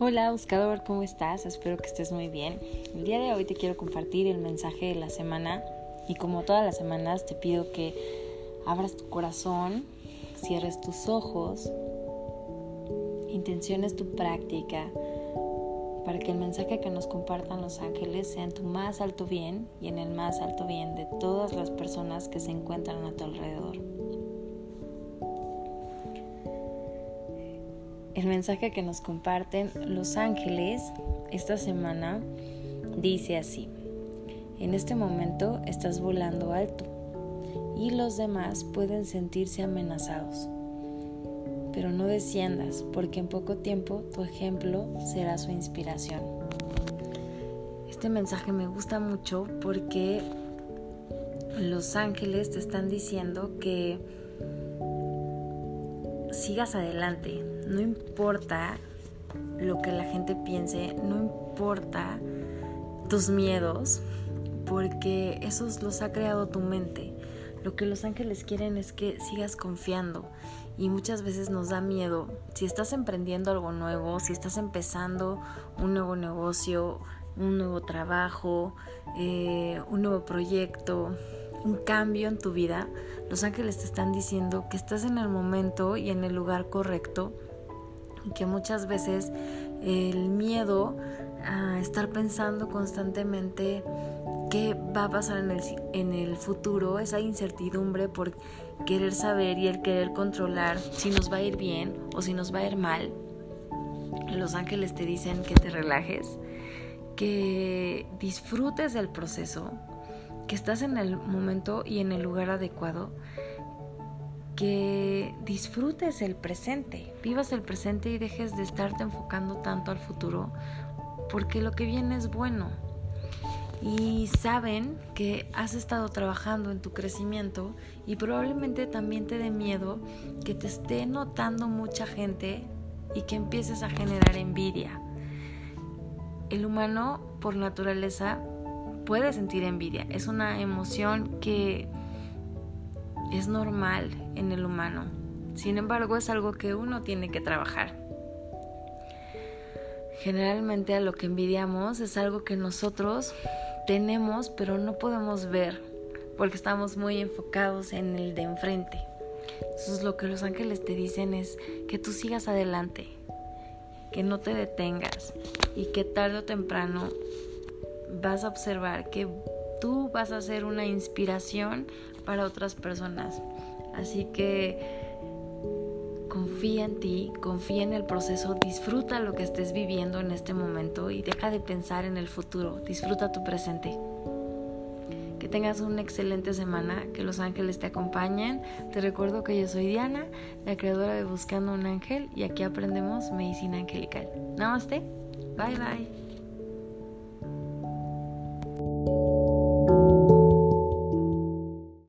Hola buscador, ¿cómo estás? Espero que estés muy bien. El día de hoy te quiero compartir el mensaje de la semana y como todas las semanas te pido que abras tu corazón, cierres tus ojos, intenciones tu práctica para que el mensaje que nos compartan los ángeles sea en tu más alto bien y en el más alto bien de todas las personas que se encuentran a tu alrededor. El mensaje que nos comparten los ángeles esta semana dice así, en este momento estás volando alto y los demás pueden sentirse amenazados, pero no desciendas porque en poco tiempo tu ejemplo será su inspiración. Este mensaje me gusta mucho porque los ángeles te están diciendo que sigas adelante, no importa lo que la gente piense, no importa tus miedos, porque esos los ha creado tu mente. Lo que los ángeles quieren es que sigas confiando y muchas veces nos da miedo. Si estás emprendiendo algo nuevo, si estás empezando un nuevo negocio, un nuevo trabajo, eh, un nuevo proyecto, un cambio en tu vida, los ángeles te están diciendo que estás en el momento y en el lugar correcto que muchas veces el miedo a estar pensando constantemente qué va a pasar en el, en el futuro, esa incertidumbre por querer saber y el querer controlar si nos va a ir bien o si nos va a ir mal. Los ángeles te dicen que te relajes, que disfrutes del proceso, que estás en el momento y en el lugar adecuado, que disfrutes el presente, vivas el presente y dejes de estarte enfocando tanto al futuro, porque lo que viene es bueno. Y saben que has estado trabajando en tu crecimiento y probablemente también te dé miedo que te esté notando mucha gente y que empieces a generar envidia. El humano por naturaleza puede sentir envidia. Es una emoción que es normal en el humano. Sin embargo, es algo que uno tiene que trabajar. Generalmente a lo que envidiamos es algo que nosotros tenemos pero no podemos ver porque estamos muy enfocados en el de enfrente. Entonces lo que los ángeles te dicen es que tú sigas adelante, que no te detengas y que tarde o temprano vas a observar que tú vas a ser una inspiración para otras personas. Así que confía en ti, confía en el proceso, disfruta lo que estés viviendo en este momento y deja de pensar en el futuro, disfruta tu presente. Que tengas una excelente semana, que los ángeles te acompañen. Te recuerdo que yo soy Diana, la creadora de Buscando un Ángel y aquí aprendemos medicina angelical. Namaste, bye bye.